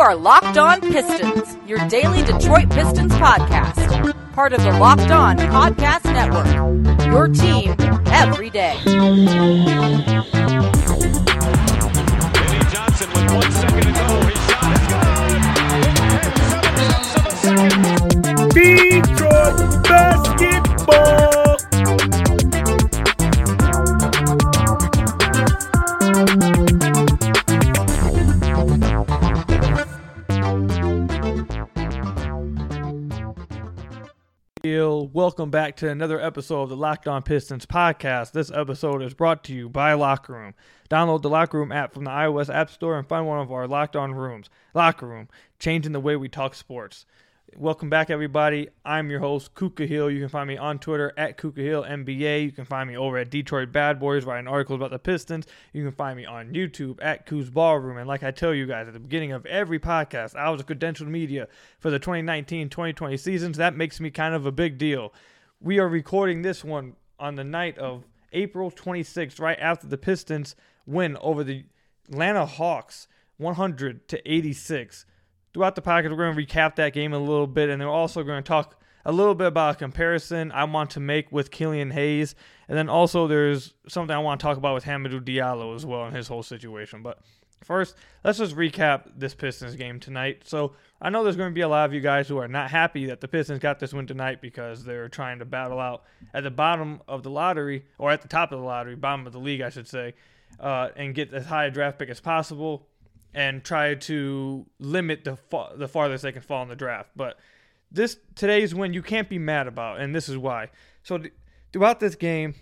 are Locked On Pistons, your daily Detroit Pistons podcast. Part of the Locked On Podcast Network. Your team every day. Eddie Johnson with one second to go. His shot is good. And seven tenths of a second. Detroit basketball. Welcome back to another episode of the Locked On Pistons podcast. This episode is brought to you by Locker Room. Download the Locker Room app from the iOS App Store and find one of our Locked On rooms. Locker Room, changing the way we talk sports. Welcome back, everybody. I'm your host, Ku Khahil. You can find me on Twitter at Kuka Hill NBA. You can find me over at Detroit Bad Boys, writing articles about the Pistons. You can find me on YouTube at Koo's Ballroom. And like I tell you guys at the beginning of every podcast, I was a credentialed media for the 2019-2020 seasons. That makes me kind of a big deal. We are recording this one on the night of April 26th, right after the Pistons win over the Atlanta Hawks 100 to 86 throughout the podcast, we're going to recap that game a little bit, and then we're also going to talk a little bit about a comparison I want to make with Killian Hayes, and then also there's something I want to talk about with Hamidou Diallo as well and his whole situation. But first, let's just recap this Pistons game tonight. So I know there's going to be a lot of you guys who are not happy that the Pistons got this win tonight because they're trying to battle out at the bottom of the lottery, or at the top of the lottery, bottom of the league, I should say, uh, and get as high a draft pick as possible and try to limit the fa- the farthest they can fall in the draft. But this today's win you can't be mad about, and this is why. So th- throughout this game,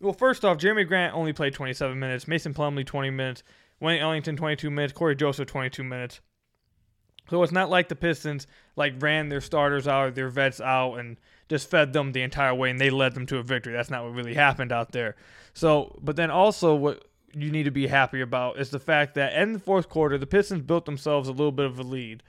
well, first off, Jerami Grant only played 27 minutes, Mason Plumlee 20 minutes, Wayne Ellington 22 minutes, Cory Joseph 22 minutes. So it's not like the Pistons like ran their starters out, their vets out, and just fed them the entire way, and they led them to a victory. That's not what really happened out there. So, but then also what you need to be happy about is the fact that in the fourth quarter, the Pistons built themselves a little bit of a lead.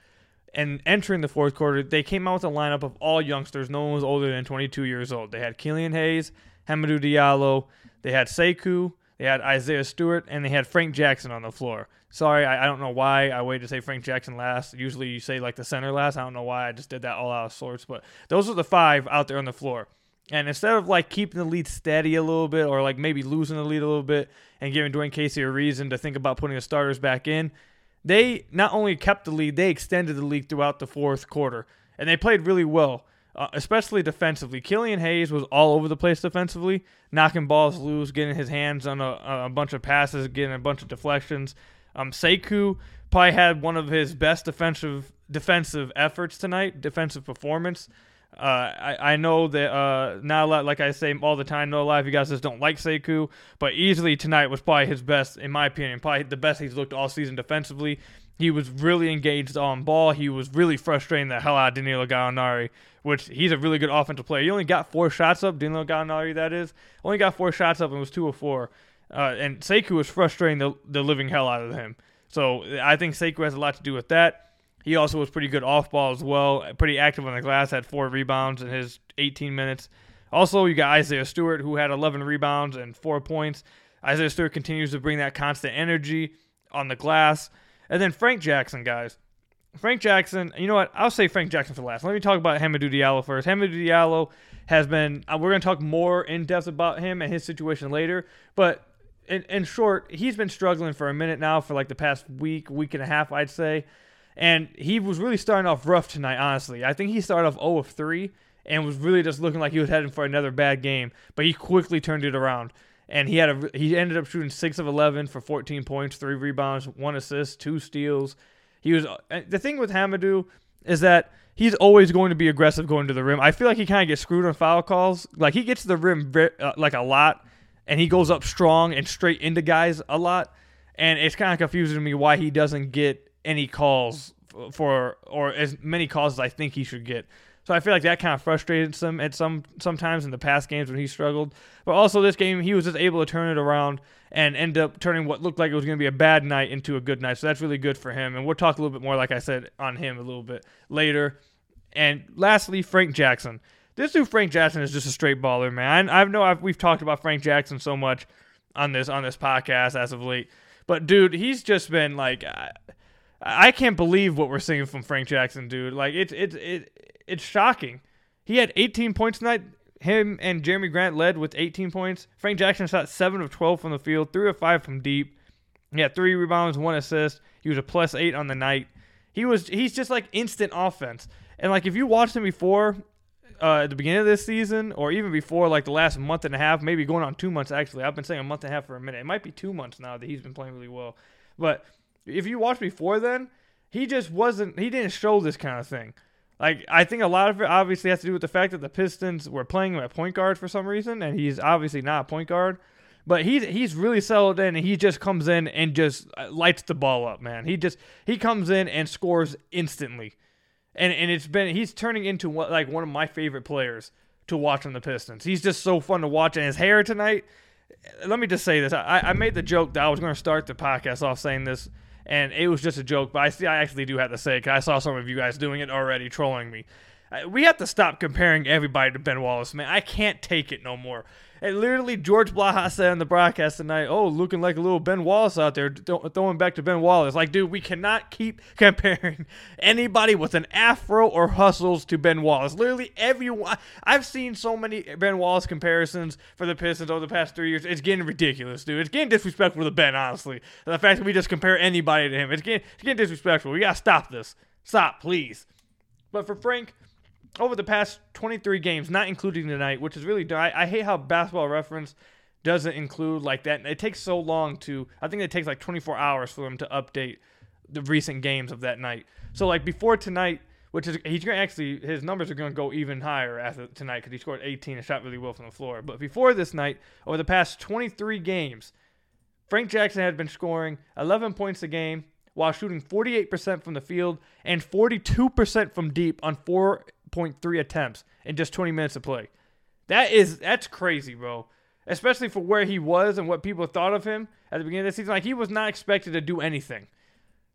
And entering the fourth quarter, they came out with a lineup of all youngsters. No one was older than 22 years old. They had Killian Hayes, Hamidou Diallo, they had Sekou, they had Isaiah Stewart, and they had Frank Jackson on the floor. Sorry, I, I don't know why I waited to say Frank Jackson last. Usually you say like the center last. I don't know why I just did that all out of sorts. But those are the five out there on the floor. And instead of like keeping the lead steady a little bit or like maybe losing the lead a little bit and giving Dwane Casey a reason to think about putting the starters back in, they not only kept the lead, they extended the lead throughout the fourth quarter. And they played really well, uh, especially defensively. Killian Hayes was all over the place defensively, knocking balls loose, getting his hands on a, a bunch of passes, getting a bunch of deflections. Um, Sekou probably had one of his best defensive defensive efforts tonight, defensive performance. Uh, I, I know that uh, now, like I say all the time, no lot of you guys just don't like Sekou, but easily tonight was probably his best, in my opinion, probably the best he's looked all season defensively. He was really engaged on ball. He was really frustrating the hell out of Danilo Gallinari, which he's a really good offensive player. He only got four shots up, Danilo Gallinari, that is. Only got four shots up and was two of four. Uh, and Sekou was frustrating the, the living hell out of him. So I think Sekou has a lot to do with that. He also was pretty good off ball as well, pretty active on the glass, had four rebounds in his 18 minutes. Also, you got Isaiah Stewart, who had 11 rebounds and four points. Isaiah Stewart continues to bring that constant energy on the glass. And then Frank Jackson, guys. Frank Jackson, you know what? I'll say Frank Jackson for last. Let me talk about Hamidou Diallo first. Hamidou Diallo has been, uh, we're going to talk more in depth about him and his situation later. But in, in short, he's been struggling for a minute now for like the past week, week and a half, I'd say. And he was really starting off rough tonight, honestly. I think he started off 0 of 3 and was really just looking like he was heading for another bad game, but he quickly turned it around. And he had a he ended up shooting 6 of 11 for 14 points, 3 rebounds, 1 assist, 2 steals. He was the thing with Hamidou is that he's always going to be aggressive going to the rim. I feel like he kind of gets screwed on foul calls. Like he gets to the rim uh, like a lot and he goes up strong and straight into guys a lot. And it's kind of confusing to me why he doesn't get any calls for or as many calls as I think he should get. So I feel like that kind of frustrated him at some sometimes in the past games when he struggled. But also this game, he was just able to turn it around and end up turning what looked like it was going to be a bad night into a good night. So that's really good for him. And we'll talk a little bit more, like I said, on him a little bit later. And lastly, Frank Jackson. This dude, Frank Jackson, is just a straight baller, man. I, I know I've, we've talked about Frank Jackson so much on this on this podcast as of late, but dude, he's just been like. I can't believe what we're seeing from Frank Jackson, dude. Like it's it's it, it's shocking. He had 18 points tonight. Him and Jerami Grant led with 18 points. Frank Jackson shot seven of 12 from the field, three of five from deep. He had three rebounds, one assist. He was a plus eight on the night. He was he's just like instant offense. And like if you watched him before, uh, at the beginning of this season, or even before like the last month and a half, maybe going on two months actually. I've been saying a month and a half for a minute. It might be two months now that he's been playing really well. But if you watched before then, he just wasn't. He didn't show this kind of thing. Like I think a lot of it obviously has to do with the fact that the Pistons were playing him at point guard for some reason, and he's obviously not a point guard. But he's he's really settled in, and he just comes in and just uh, lights the ball up, man. He just he comes in and scores instantly, and and it's been he's turning into what like one of my favorite players to watch on the Pistons. He's just so fun to watch, and his hair tonight. Let me just say this: I, I made the joke that I was going to start the podcast off saying this and it was just a joke. But I see, I actually do have to say, because I saw some of you guys doing it already, trolling me. Uh, we have to stop comparing everybody to Ben Wallace, man. I can't take it no more. And literally, George Blaha said in the broadcast tonight, "Oh, looking like a little Ben Wallace out there, throwing back to Ben Wallace." Like, dude, we cannot keep comparing anybody with an afro or hustles to Ben Wallace. Literally, everyone. I've seen so many Ben Wallace comparisons for the Pistons over the past three years. It's getting ridiculous, dude. It's getting disrespectful to Ben, honestly. The fact that we just compare anybody to him, it's getting, it's getting disrespectful. We gotta stop this. Stop, please. But for Frank, over the past 23 games, not including tonight, which is really I, I hate how Basketball Reference doesn't include like that. It takes so long to. I think it takes like 24 hours for them to update the recent games of that night. So like before tonight, which is he's gonna actually his numbers are gonna go even higher after tonight because he scored 18 and shot really well from the floor. But before this night, over the past 23 games, Frank Jackson had been scoring 11 points a game while shooting 48% from the field and 42% from deep on four 0.3 attempts in just 20 minutes of play. That is that's crazy, bro. Especially for where he was and what people thought of him at the beginning of the season. Like he was not expected to do anything.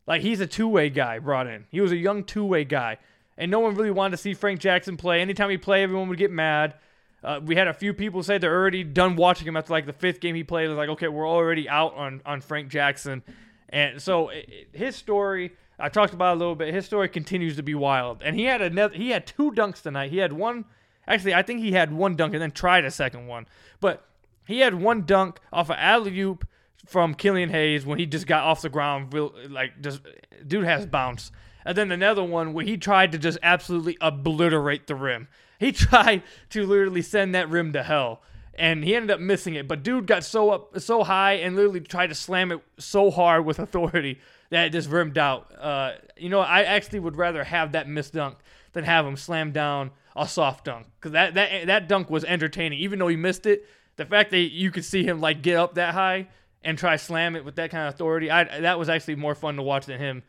Like he's a two-way guy brought in. He was a young two-way guy, and no one really wanted to see Frank Jackson play. Anytime he played, everyone would get mad. Uh, we had a few people say they're already done watching him after like the fifth game he played. It's like, okay, we're already out on on Frank Jackson, and so it, his story I talked about a little bit. His story continues to be wild, and he had another. He had two dunks tonight. He had one. Actually, I think he had one dunk and then tried a second one. But he had one dunk off of alley oop from Killian Hayes when he just got off the ground, like just dude has bounce. And then another one where he tried to just absolutely obliterate the rim. He tried to literally send that rim to hell, and he ended up missing it. But dude got so up, so high, and literally tried to slam it so hard with authority that just rimmed out. Uh, you know, I actually would rather have that missed dunk than have him slam down a soft dunk because that, that that dunk was entertaining. Even though he missed it, the fact that you could see him like get up that high and try slam it with that kind of authority, I, that was actually more fun to watch than him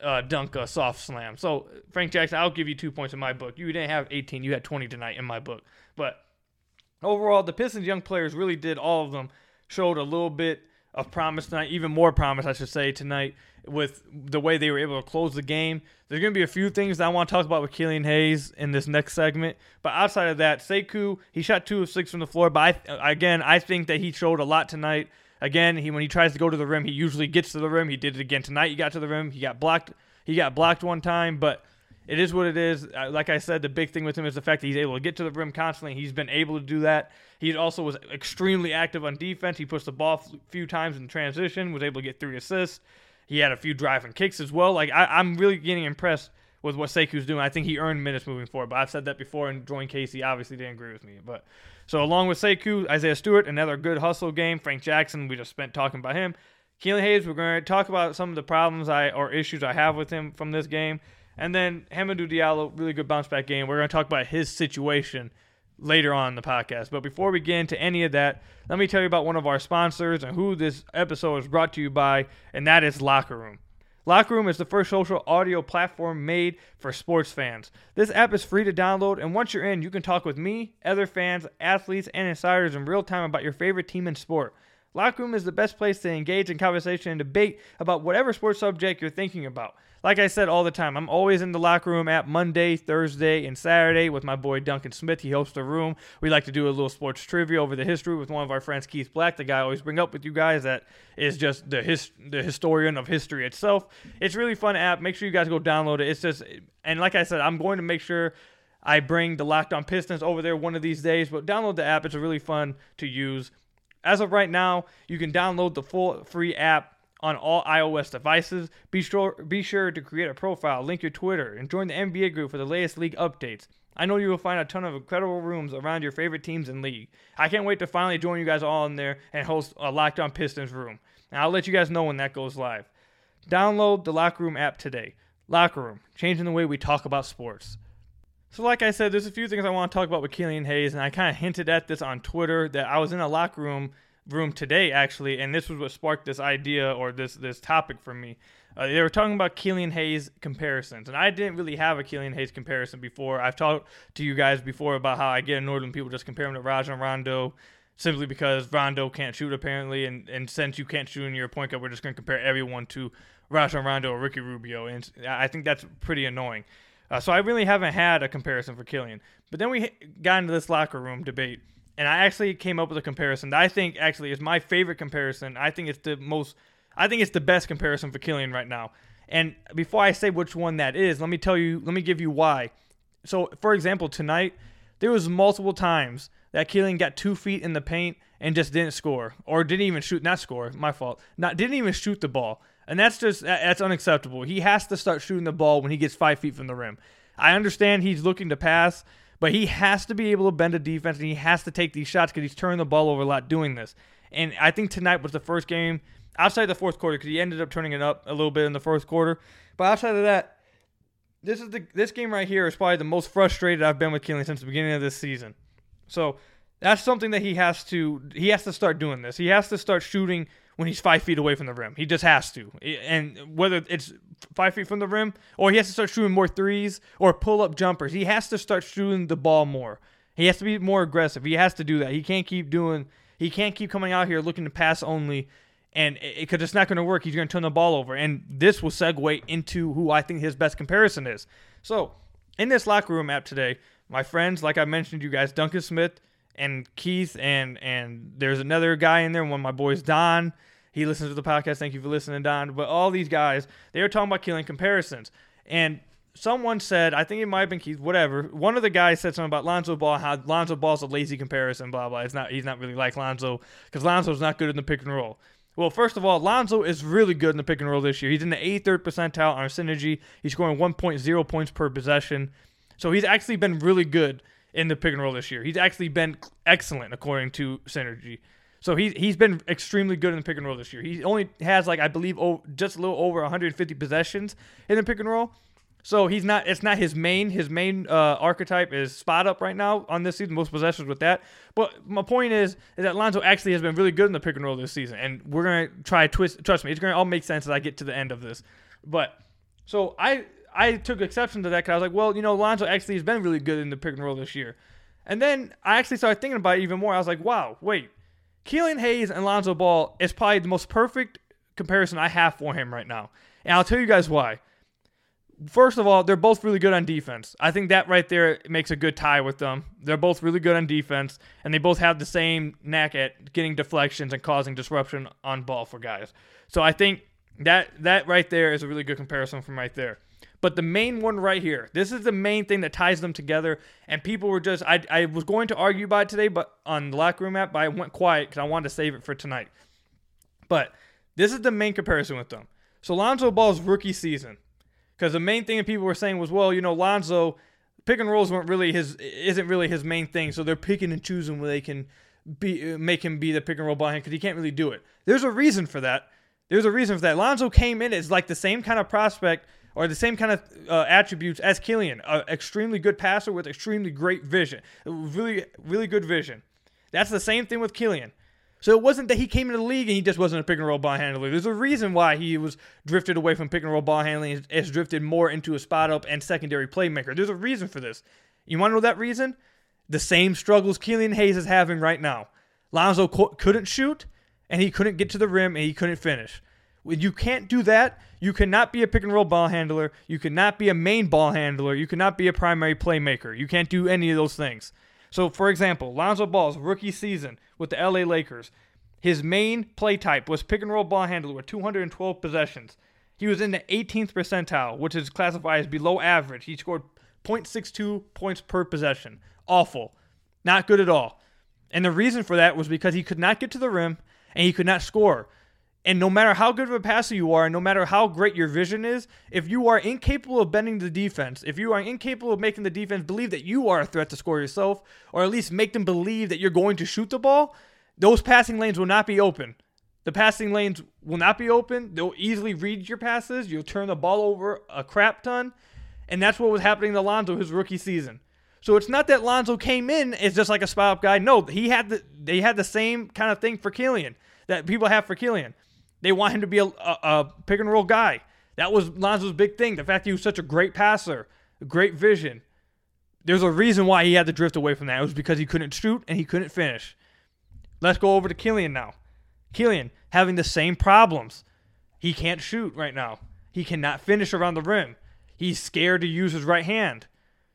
uh, dunk a soft slam. So Frank Jackson, I'll give you two points in my book. You didn't have 18, you had 20 tonight in my book. But overall, the Pistons young players really did all of them showed a little bit of promise tonight, even more promise, I should say, tonight with the way they were able to close the game. There's going to be a few things that I want to talk about with Killian Hayes in this next segment. But outside of that, Sekou, he shot two of six from the floor. But I, again, I think that he showed a lot tonight. Again, he when he tries to go to the rim, he usually gets to the rim. He did it again tonight. He got to the rim. He got blocked. He got blocked one time, but it is what it is. Uh, like I said, the big thing with him is the fact that he's able to get to the rim constantly. He's been able to do that. He also was extremely active on defense. He pushed the ball a few times in transition, was able to get three assists. He had a few driving kicks as well. Like I, am really getting impressed with what Sekou's doing. I think he earned minutes moving forward. But I've said that before, and Dwane Casey obviously didn't agree with me. But so along with Sekou, Isaiah Stewart, another good hustle game. Frank Jackson, we just spent talking about him. Killian Hayes, we're going to talk about some of the problems I or issues I have with him from this game. And then Hamidou Diallo, really good bounce back game. We're going to talk about his situation later on in the podcast. But before we get into any of that, let me tell you about one of our sponsors and who this episode is brought to you by, and that is Locker Room. Locker Room is the first social audio platform made for sports fans. This app is free to download, and once you're in, you can talk with me, other fans, athletes, and insiders in real time about your favorite team and sport. Locker Room is the best place to engage in conversation and debate about whatever sports subject you're thinking about. Like I said all the time, I'm always in the locker room at Monday, Thursday, and Saturday with my boy Duncan Smith. He hosts the room. We like to do a little sports trivia over the history with one of our friends, Keith Black, the guy I always bring up with you guys that is just the his, the historian of history itself. It's really fun app. Make sure you guys go download it. It's just and like I said, I'm going to make sure I bring the Locked On Pistons over there one of these days. But download the app; it's a really fun to use. As of right now, you can download the full free app on all iOS devices. Be sure be sure to create a profile, link your Twitter, and join the NBA group for the latest league updates. I know you will find a ton of incredible rooms around your favorite teams and league. I can't wait to finally join you guys all in there and host a Locked On Pistons room. And I'll let you guys know when that goes live. Download the Locker Room app today. Locker Room, changing the way we talk about sports. So, like I said, there's a few things I want to talk about with Killian Hayes, and I kind of hinted at this on Twitter that I was in a locker room room today actually, and this was what sparked this idea or this this topic for me. Uh, they were talking about Killian Hayes comparisons, and I didn't really have a Killian Hayes comparison before. I've talked to you guys before about how I get annoyed when people just compare him to Rajon Rondo simply because Rondo can't shoot apparently, and, and since you can't shoot in your point guard, we're just going to compare everyone to Rajon Rondo or Ricky Rubio, and I think that's pretty annoying. Uh, so I really haven't had a comparison for Killian. But then we got into this locker room debate, and I actually came up with a comparison that I think actually is my favorite comparison. I think it's the most, I think it's the best comparison for Killian right now. And before I say which one that is, let me tell you, let me give you why. So, for example, tonight there was multiple times that Killian got two feet in the paint and just didn't score, or didn't even shoot. Not score, my fault. Not didn't even shoot the ball. And that's just that's unacceptable. He has to start shooting the ball when he gets five feet from the rim. I understand he's looking to pass, but he has to be able to bend a defense and he has to take these shots because he's turning the ball over a lot doing this. And I think tonight was the first game outside of the fourth quarter because he ended up turning it up a little bit in the first quarter. But outside of that, this is the this game right here is probably the most frustrated I've been with Killian since the beginning of this season. So that's something that he has to he has to start doing this. He has to start shooting when he's five feet away from the rim. He just has to. And whether it's five feet from the rim or he has to start shooting more threes or pull up jumpers, he has to start shooting the ball more. He has to be more aggressive. He has to do that. He can't keep doing. He can't keep coming out here looking to pass only, and because it, it's not going to work. He's going to turn the ball over, and this will segue into who I think his best comparison is. So, in this locker room app today, my friends, like I mentioned, you guys, Duncan Smith and Keith and and there's another guy in there, one of my boys, Don. He listens to the podcast. Thank you for listening, Don. But all these guys, they were talking about Killian comparisons. And someone said, I think it might have been Keith, whatever. One of the guys said something about Lonzo Ball, how Lonzo Ball's a lazy comparison, blah blah. It's not he's not really like Lonzo because Lonzo's not good in the pick and roll. Well, first of all, Lonzo is really good in the pick and roll this year. He's in the 83rd percentile on synergy. He's scoring 1.0 points per possession. So he's actually been really good in the pick and roll this year. He's actually been excellent according to Synergy. So he's he's been extremely good in the pick and roll this year. He only has like I believe oh, just a little over 150 possessions in the pick and roll. So he's not. It's not his main. His main uh, archetype is spot up right now on this season. Most possessions with that. But my point is, is that Lonzo actually has been really good in the pick and roll this season, and we're gonna try twist. Trust me, it's gonna all make sense as I get to the end of this. But so I I took exception to that because I was like, well, you know, Lonzo actually has been really good in the pick and roll this year. And then I actually started thinking about it even more. I was like, wow, wait, Killian Hayes and Lonzo Ball is probably the most perfect comparison I have for him right now. And I'll tell you guys why. First of all, they're both really good on defense. I think that right there makes a good tie with them. They're both really good on defense, and they both have the same knack at getting deflections and causing disruption on ball for guys. So I think that that right there is a really good comparison from right there. But the main one right here, this is the main thing that ties them together. And people were just, I, I was going to argue about it today, but on the locker room app, but I went quiet because I wanted to save it for tonight. But this is the main comparison with them. So Lonzo Ball's rookie season, because the main thing that people were saying was, well, you know, Lonzo pick and rolls weren't really his, isn't really his main thing. So they're picking and choosing where they can be make him be the pick and roll behind because he can't really do it. There's a reason for that. There's a reason for that. Lonzo came in as like the same kind of prospect or the same kind of uh, attributes as Killian, an extremely good passer with extremely great vision, really, really good vision. That's the same thing with Killian. So it wasn't that he came into the league and he just wasn't a pick and roll ball handler. There's a reason why he was drifted away from pick and roll ball handling and has drifted more into a spot up and secondary playmaker. There's a reason for this. You want to know that reason? The same struggles Killian Hayes is having right now. Lonzo co- couldn't shoot, and he couldn't get to the rim and he couldn't finish. You can't do that, you cannot be a pick and roll ball handler. You cannot be a main ball handler. You cannot be a primary playmaker. You can't do any of those things. So, for example, Lonzo Ball's rookie season with the LA Lakers, his main play type was pick and roll ball handler with 212 possessions. He was in the 18th percentile, which is classified as below average. He scored 0.62 points per possession. Awful. Not good at all. And the reason for that was because he could not get to the rim and he could not score. And no matter how good of a passer you are, and no matter how great your vision is, if you are incapable of bending the defense, if you are incapable of making the defense believe that you are a threat to score yourself, or at least make them believe that you're going to shoot the ball, those passing lanes will not be open. The passing lanes will not be open. They'll easily read your passes. You'll turn the ball over a crap ton. And that's what was happening to Lonzo his rookie season. So it's not that Lonzo came in as just like a spot up guy. No, he had the they had the same kind of thing for Killian that people have for Killian. They want him to be a, a, a pick and roll guy. That was Lonzo's big thing. The fact he was such a great passer, a great vision. There's a reason why he had to drift away from that. It was because he couldn't shoot and he couldn't finish. Let's go over to Killian now. Killian having the same problems. He can't shoot right now. He cannot finish around the rim. He's scared to use his right hand.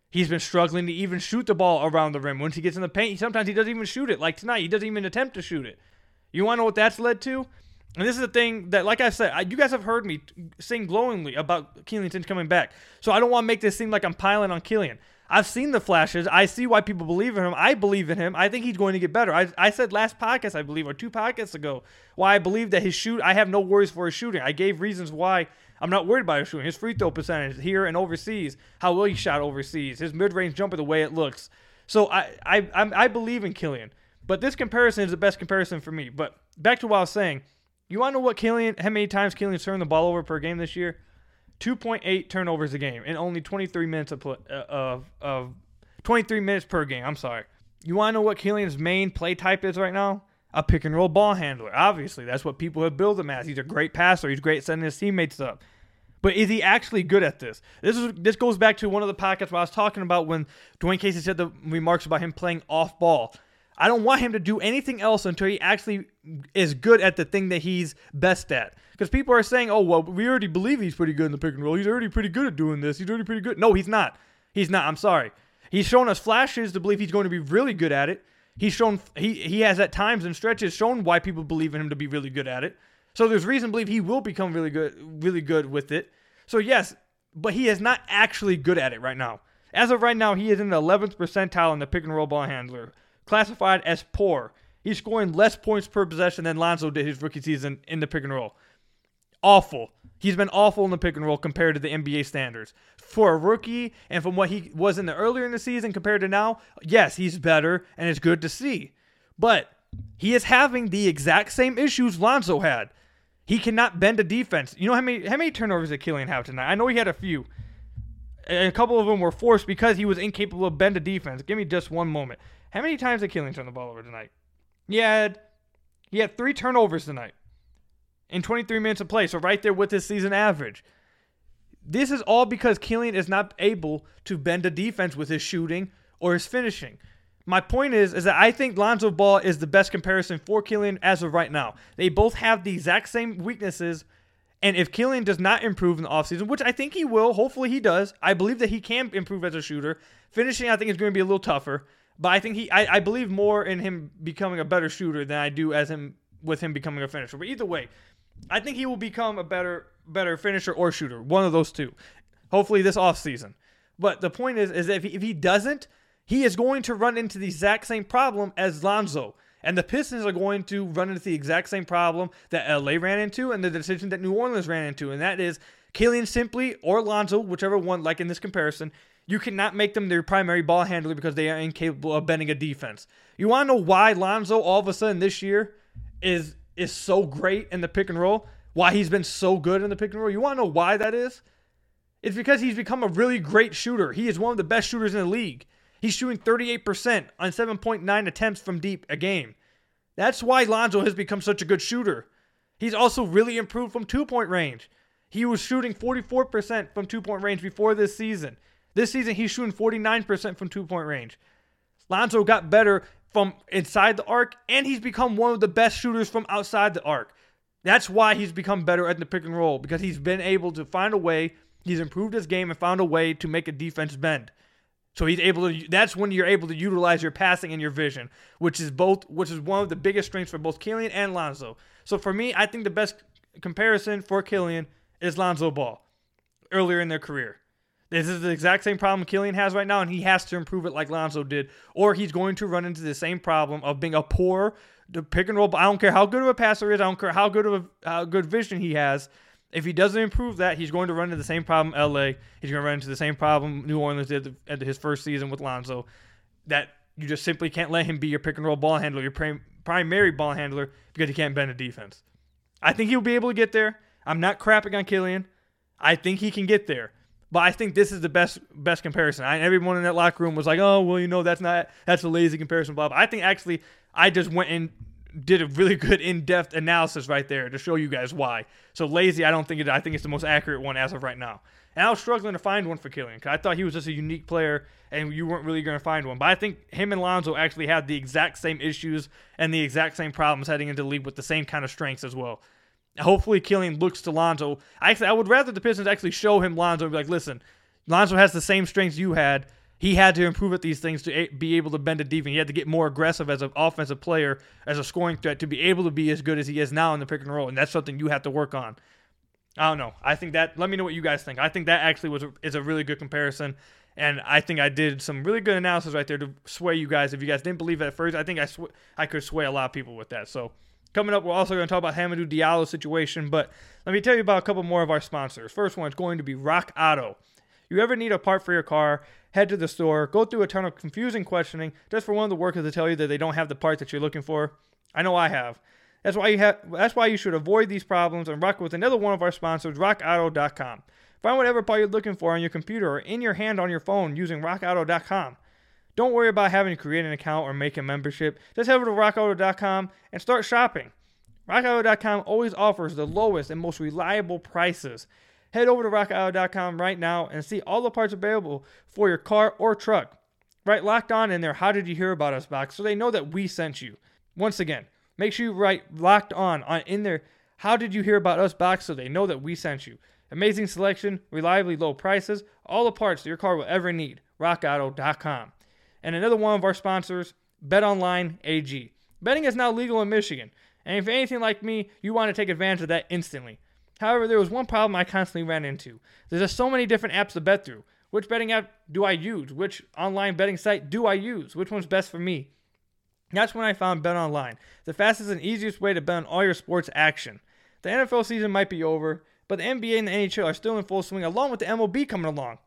He's been struggling to even shoot the ball around the rim. Once he gets in the paint, sometimes he doesn't even shoot it. Like tonight, he doesn't even attempt to shoot it. You want to know what that's led to? And this is the thing that, like I said, I, you guys have heard me sing glowingly about Killian since coming back. So I don't want to make this seem like I'm piling on Killian. I've seen the flashes. I see why people believe in him. I believe in him. I think he's going to get better. I, I said last podcast, I believe, or two podcasts ago, why I believe that his shoot, I have no worries for his shooting. I gave reasons why I'm not worried about his shooting. His free throw percentage here and overseas, how well he shot overseas, his mid range jumper, the way it looks. So I, I, I, I believe in Killian. But this comparison is the best comparison for me. But back to what I was saying. You want to know what Killian, how many times Killian's turned the ball over per game this year? 2.8 turnovers a game in only 23 minutes of, uh, of, of 23 minutes per game. I'm sorry. You want to know what Killian's main play type is right now? A pick and roll ball handler. Obviously, that's what people have built him as. He's a great passer. He's great setting his teammates up. But is he actually good at this? This is this goes back to one of the podcasts where I was talking about when Dwane Casey said the remarks about him playing off ball. I don't want him to do anything else until he actually is good at the thing that he's best at. Because people are saying, oh, well, we already believe he's pretty good in the pick and roll. He's already pretty good at doing this. He's already pretty good. No, he's not. He's not. I'm sorry. He's shown us flashes to believe he's going to be really good at it. He's shown he he has at times and stretches shown why people believe in him to be really good at it. So there's reason to believe he will become really good really good with it. So yes, but he is not actually good at it right now. As of right now, he is in the 11th percentile in the pick and roll ball handler classified as poor. He's scoring less points per possession than Lonzo did his rookie season in the pick and roll. Awful. He's been awful in the pick and roll compared to the NBA standards. For a rookie and from what he was in the earlier in the season compared to now, yes, he's better and it's good to see. But he is having the exact same issues Lonzo had. He cannot bend a defense. You know how many how many turnovers did Killian have tonight? I know he had a few. A couple of them were forced because he was incapable of bend a defense. Give me just one moment. How many times did Killian turn the ball over tonight? He had he had three turnovers tonight in 23 minutes of play, so right there with his season average. This is all because Killian is not able to bend a defense with his shooting or his finishing. My point is, is that I think Lonzo Ball is the best comparison for Killian as of right now. They both have the exact same weaknesses. And if Killian does not improve in the offseason, which I think he will, hopefully he does, I believe that he can improve as a shooter. Finishing, I think, is going to be a little tougher. But I think he, I, I believe more in him becoming a better shooter than I do as him with him becoming a finisher. But either way, I think he will become a better, better finisher or shooter, one of those two. Hopefully this offseason. But the point is, is if he, if he doesn't, he is going to run into the exact same problem as Lonzo. And the Pistons are going to run into the exact same problem that LA ran into and the decision that New Orleans ran into. And that is Killian simply or Lonzo, whichever one, like in this comparison, you cannot make them their primary ball handler because they are incapable of bending a defense. You want to know why Lonzo all of a sudden this year is is so great in the pick and roll? Why he's been so good in the pick and roll? You want to know why that is? It's because he's become a really great shooter. He is one of the best shooters in the league. He's shooting 38% on 7.9 attempts from deep a game. That's why Lonzo has become such a good shooter. He's also really improved from two point range. He was shooting 44% from two point range before this season. This season, he's shooting 49% from two point range. Lonzo got better from inside the arc, and he's become one of the best shooters from outside the arc. That's why he's become better at the pick and roll because he's been able to find a way. He's improved his game and found a way to make a defense bend. So he's able to. That's when you're able to utilize your passing and your vision, which is both, which is one of the biggest strengths for both Killian and Lonzo. So for me, I think the best comparison for Killian is Lonzo Ball earlier in their career. This is the exact same problem Killian has right now, and he has to improve it like Lonzo did, or he's going to run into the same problem of being a poor pick and roll. I don't care how good of a passer he is. I don't care how good of a how good vision he has. If he doesn't improve that, he's going to run into the same problem LA. He's going to run into the same problem New Orleans did at his first season with Lonzo. That you just simply can't let him be your pick and roll ball handler, your prim- primary ball handler, because he can't bend a defense. I think he'll be able to get there. I'm not crapping on Killian. I think he can get there. But I think this is the best best comparison. I, everyone in that locker room was like, "Oh, well, you know, that's not that's a lazy comparison." Blah. blah. I think actually, I just went and did a really good in-depth analysis right there to show you guys why. So lazy, I don't think it. I think it's the most accurate one as of right now. And I was struggling to find one for Killian because I thought he was just a unique player and you weren't really going to find one. But I think him and Lonzo actually have the exact same issues and the exact same problems heading into the league with the same kind of strengths as well. Hopefully, Killian looks to Lonzo. I, I would rather the Pistons actually show him Lonzo and be like, listen, Lonzo has the same strengths you had. He had to improve at these things to be able to bend a defense. He had to get more aggressive as an offensive player, as a scoring threat, to be able to be as good as he is now in the pick and roll. And that's something you have to work on. I don't know. I think that. Let me know what you guys think. I think that actually was a, is a really good comparison, and I think I did some really good analysis right there to sway you guys. If you guys didn't believe it at first, I think I sw- I could sway a lot of people with that. So coming up, we're also going to talk about Hamidou Diallo situation, but let me tell you about a couple more of our sponsors. First one is going to be Rock Auto. You ever need a part for your car? Head to the store, go through a ton of confusing questioning just for one of the workers to tell you that they don't have the part that you're looking for. I know I have. That's why you have. That's why you should avoid these problems and rock with another one of our sponsors, RockAuto.com. Find whatever part you're looking for on your computer or in your hand on your phone using RockAuto.com. Don't worry about having to create an account or make a membership. Just head over to RockAuto.com and start shopping. RockAuto.com always offers the lowest and most reliable prices. Head over to RockAuto.com right now and see all the parts available for your car or truck. Right locked on in there, how did you hear about us box so they know that we sent you. Once again, make sure you write locked on, on in there, how did you hear about us box so they know that we sent you. Amazing selection, reliably low prices, all the parts that your car will ever need. RockAuto.com. And another one of our sponsors, BetOnline AG. Betting is now legal in Michigan, and if anything like me, you want to take advantage of that instantly. However, there was one problem I constantly ran into. There's just so many different apps to bet through. Which betting app do I use? Which online betting site do I use? Which one's best for me? That's when I found Bet Online, the fastest and easiest way to bet on all your sports action. The NFL season might be over, but the NBA and the NHL are still in full swing, along with the MLB coming along.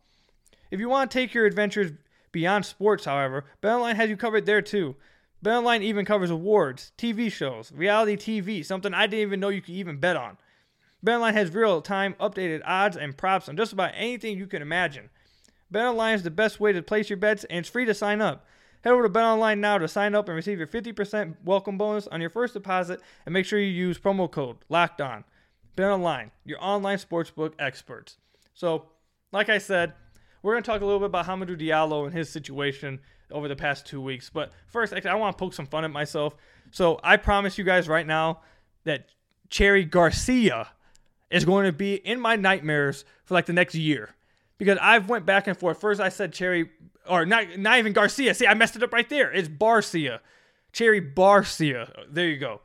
If you want to take your adventures beyond sports, however, BetOnline has you covered there too. BetOnline even covers awards, TV shows, reality TV, something I didn't even know you could even bet on. BetOnline has real-time updated odds and props on just about anything you can imagine. BetOnline is the best way to place your bets, and it's free to sign up. Head over to BetOnline now to sign up and receive your 50% welcome bonus on your first deposit, and make sure you use promo code Locked On. BetOnline, your online sportsbook experts. So, like I said, we're going to talk a little bit about Hamidou Diallo and his situation over the past two weeks. But first, actually, I want to poke some fun at myself. So I promise you guys right now that Cherry Garcia is going to be in my nightmares for like the next year because I've went back and forth. First, I said Cherry, or not, not even Garcia. See, I messed it up right there. It's Barcia, Cherry Barcia. There you go.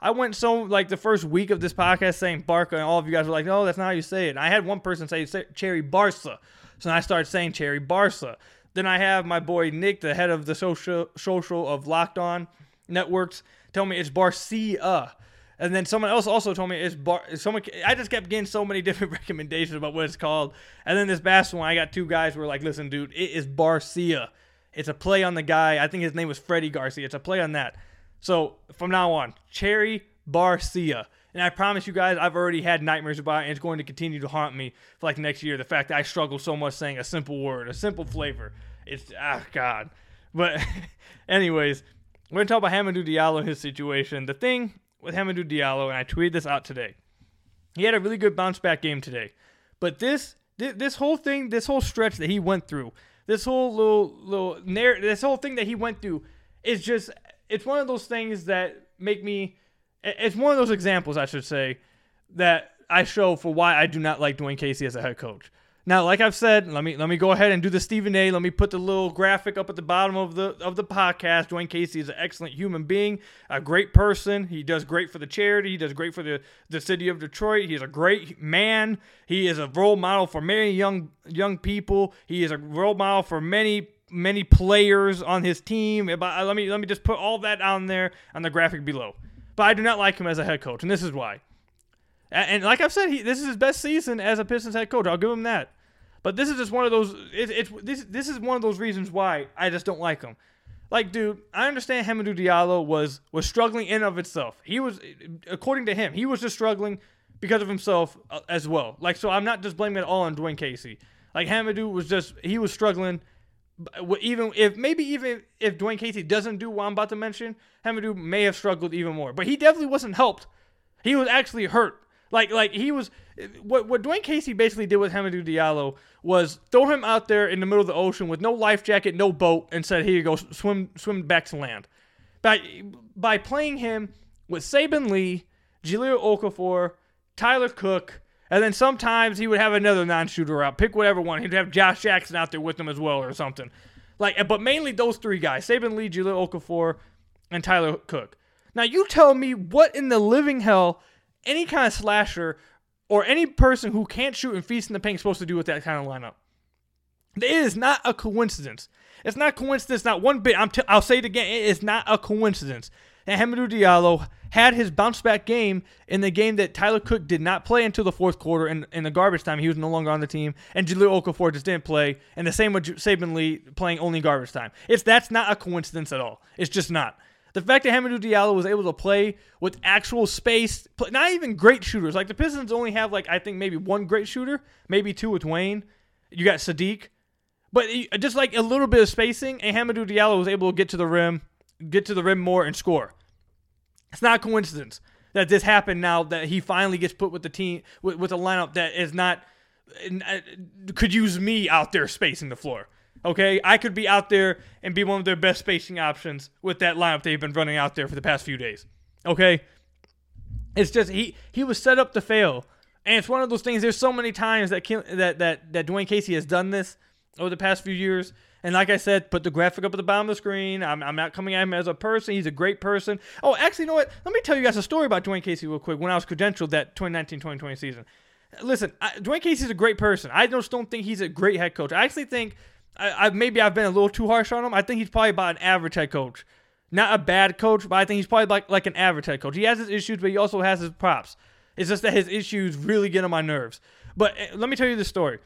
I went so like the first week of this podcast saying Barca, and all of you guys were like, "No, that's not how you say it." And I had one person say Cherry Barca, so I started saying Cherry Barca. Then I have my boy Nick, the head of the social social of Locked On Networks, tell me it's Barcia. And then someone else also told me it's bar. Someone I just kept getting so many different recommendations about what it's called. And then this past one, I got two guys who were like, "Listen, dude, it is Barcia. It's a play on the guy. I think his name was Freddie Garcia. It's a play on that." So from now on, Cherry Barcia. And I promise you guys, I've already had nightmares about it, and it's going to continue to haunt me for like next year. The fact that I struggle so much saying a simple word, a simple flavor. It's ah God. But anyways, we're gonna talk about Hamidou Diallo and his situation. The thing with Hamidou Diallo, and I tweeted this out today. He had a really good bounce back game today, but this this whole thing, this whole stretch that he went through, this whole little little narr- this whole thing that he went through, is just it's one of those things that make me. It's one of those examples, I should say, that I show for why I do not like Dwane Casey as a head coach. Now, like I've said, let me let me go ahead and do the Stephen A. Let me put the little graphic up at the bottom of the of the podcast. Dwane Casey is an excellent human being, a great person. He does great for the charity. He does great for the, the city of Detroit. He's a great man. He is a role model for many young young people. He is a role model for many many players on his team. Let me let me just put all that on there on the graphic below. But I do not like him as a head coach, and this is why. And like I've said, he, this is his best season as a Pistons head coach. I'll give him that. But this is just one of those. It, it's this. This is one of those reasons why I just don't like him. Like, dude, I understand Hamidou Diallo was was struggling in of itself. He was, according to him, he was just struggling because of himself uh, as well. Like, so I'm not just blaming it all on Dwane Casey. Like Hamidou was just he was struggling. Even if maybe even if Dwane Casey doesn't do what I'm about to mention, Hamidou may have struggled even more. But he definitely wasn't helped. He was actually hurt like like he was what what Dwane Casey basically did with Hamidou Diallo was throw him out there in the middle of the ocean with no life jacket, no boat, and said, "Here you go, swim swim back to land." By by playing him with Saben Lee, Jahlil Okafor, Tyler Cook, and then sometimes he would have another non-shooter out. Pick whatever one. He'd have Josh Jackson out there with him as well or something. Like, but mainly those three guys: Saben Lee, Jahlil Okafor, and Tyler Cook. Now you tell me what in the living hell any kind of slasher or any person who can't shoot and feast in the paint is supposed to do with that kind of lineup. It is not a coincidence. It's not coincidence, not one bit. I'm t- I'll say it again. It is not a coincidence that Hamidou Diallo had his bounce back game in the game that Tyler Cook did not play until the fourth quarter and in the garbage time. He was no longer on the team, and Jahlil Okafor just didn't play, and the same with Saben Lee playing only garbage time. It's that's not a coincidence at all. It's just not. The fact that Hamidou Diallo was able to play with actual space, not even great shooters. Like the Pistons only have like I think maybe one great shooter, maybe two with Wayne. You got Saddiq, but just like a little bit of spacing, and Hamidou Diallo was able to get to the rim, get to the rim more and score. It's not coincidence that this happened now that he finally gets put with the team with, with a lineup that is not uh, could use me out there spacing the floor. Okay, I could be out there and be one of their best spacing options with that lineup they've been running out there for the past few days. Okay, it's just he he was set up to fail, and it's one of those things. There's so many times that that that that Dwane Casey has done this over the past few years. And like I said, put the graphic up at the bottom of the screen. I'm, I'm not coming at him as a person. He's a great person. Oh, actually, you know what? Let me tell you guys a story about Dwane Casey real quick when I was credentialed that 2019-2020 season. Listen, I, Dwane Casey's a great person. I just don't think he's a great head coach. I actually think I, I, maybe I've been a little too harsh on him. I think he's probably about an average head coach, not a bad coach, but I think he's probably like like an average head coach. He has his issues, but he also has his props. It's just that his issues really get on my nerves. But eh, let me tell you the story.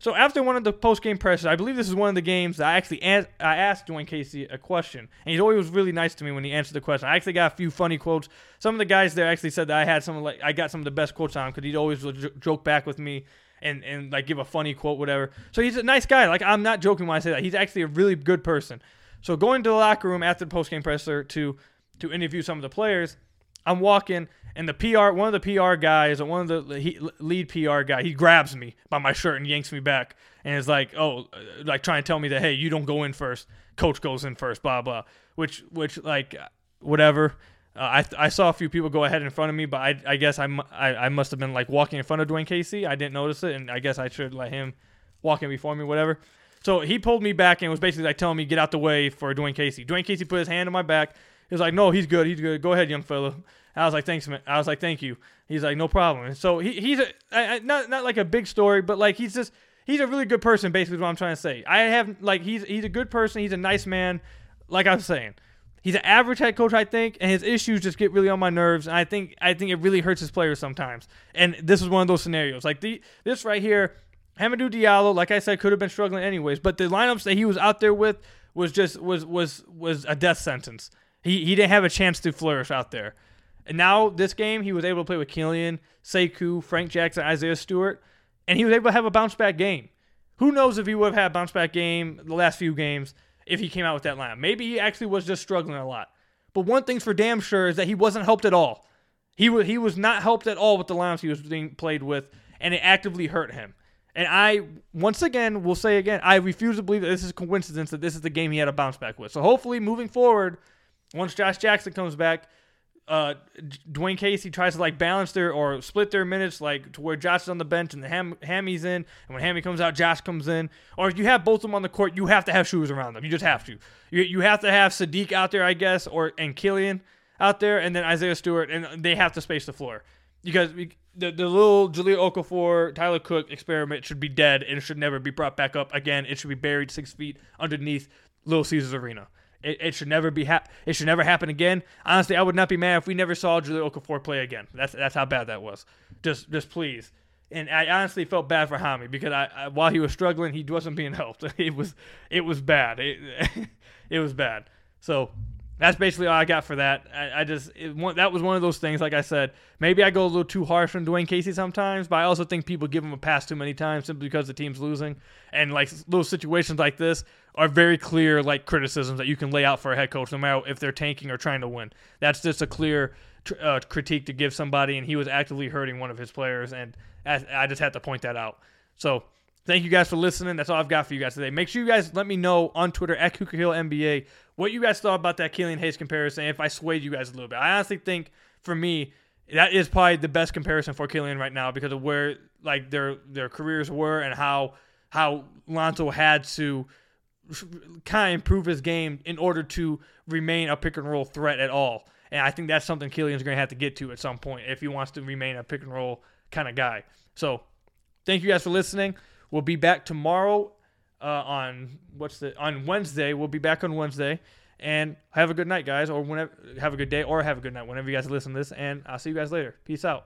So after one of the post game pressers, I believe this is one of the games that I actually I asked Dwane Casey a question, and he always was really nice to me when he answered the question. I actually got a few funny quotes. Some of the guys there actually said that I had some like I got some of the best quotes on him because he'd always joke back with me and and like give a funny quote, whatever. So he's a nice guy. Like I'm not joking when I say that. He's actually a really good person. So going to the locker room after the post game presser to to interview some of the players, I'm walking and the PR one of the PR guys one of the he, lead PR guy he grabs me by my shirt and yanks me back and is like oh like trying to tell me that hey you don't go in first coach goes in first blah blah which which like whatever uh, I, I saw a few people go ahead in front of me, but I, I guess I, I, I must have been like walking in front of Dwane Casey. I didn't notice it, and I guess I should let him walk in before me, whatever. So he pulled me back and was basically like telling me get out the way for Dwane Casey. Dwane Casey put his hand on my back. He was like, "No, he's good. He's good. Go ahead, young fella." I was like, "Thanks, man." I was like, "Thank you." He's like, "No problem." And so he, he's a not not like a big story, but like he's just he's a really good person. Basically, is what I'm trying to say. I have like he's he's a good person. He's a nice man. Like I was saying. He's an average head coach, I think, and his issues just get really on my nerves. And I think I think it really hurts his players sometimes. And this is one of those scenarios. Like the this right here, Hamidou Diallo, like I said, could have been struggling anyways. But the lineups that he was out there with was just was was was a death sentence. He he didn't have a chance to flourish out there. And now this game, he was able to play with Killian, Sekou, Frank Jackson, Isaiah Stewart, and he was able to have a bounce back game. Who knows if he would have had a bounce back game the last few games? if he came out with that lineup. Maybe he actually was just struggling a lot. But one thing's for damn sure is that he wasn't helped at all. He was he was not helped at all with the lineups he was being played with, and it actively hurt him. And I, once again, will say again, I refuse to believe that this is a coincidence that this is the game he had a bounce back with. So hopefully, moving forward, once Josh Jackson comes back, uh, Dwane Casey tries to like balance their or split their minutes, like to where Josh is on the bench and the Ham, Hammy's in, and when Hammy comes out, Josh comes in. Or if you have both of them on the court, you have to have shoes around them. You just have to. You, you have to have Saddiq out there, I guess, or and Killian out there, and then Isaiah Stewart, and they have to space the floor because we, the the little Jahlil Okafor Tyler Cook experiment should be dead and it should never be brought back up again. It should be buried six feet underneath Little Caesars Arena. It, it should never be hap- It should never happen again. Honestly, I would not be mad if we never saw Jahlil Okafor play again. That's that's how bad that was. Just just please. And I honestly felt bad for Hami because I, I while he was struggling, he wasn't being helped. It was it was bad. It, it was bad. So that's basically all I got for that. I, I just it, that was one of those things. Like I said, maybe I go a little too harsh on Dwane Casey sometimes, but I also think people give him a pass too many times simply because the team's losing. And like little situations like this are very clear like criticisms that you can lay out for a head coach, no matter if they're tanking or trying to win. That's just a clear uh, critique to give somebody, and he was actively hurting one of his players, and I just had to point that out. So Thank you guys for listening. That's all I've got for you guys today. Make sure you guys let me know on Twitter at Ku Khahil NBA what you guys thought about that Killian Hayes comparison. If I swayed you guys a little bit, I honestly think for me that is probably the best comparison for Killian right now because of where like their their careers were and how how Lonzo had to kind of improve his game in order to remain a pick and roll threat at all. And I think that's something Killian's going to have to get to at some point if he wants to remain a pick and roll kind of guy. So, thank you guys for listening. We'll be back tomorrow uh, on what's the on Wednesday. We'll be back on Wednesday. And have a good night, guys, or whenever have a good day, or have a good night whenever you guys listen to this. And I'll see you guys later. Peace out.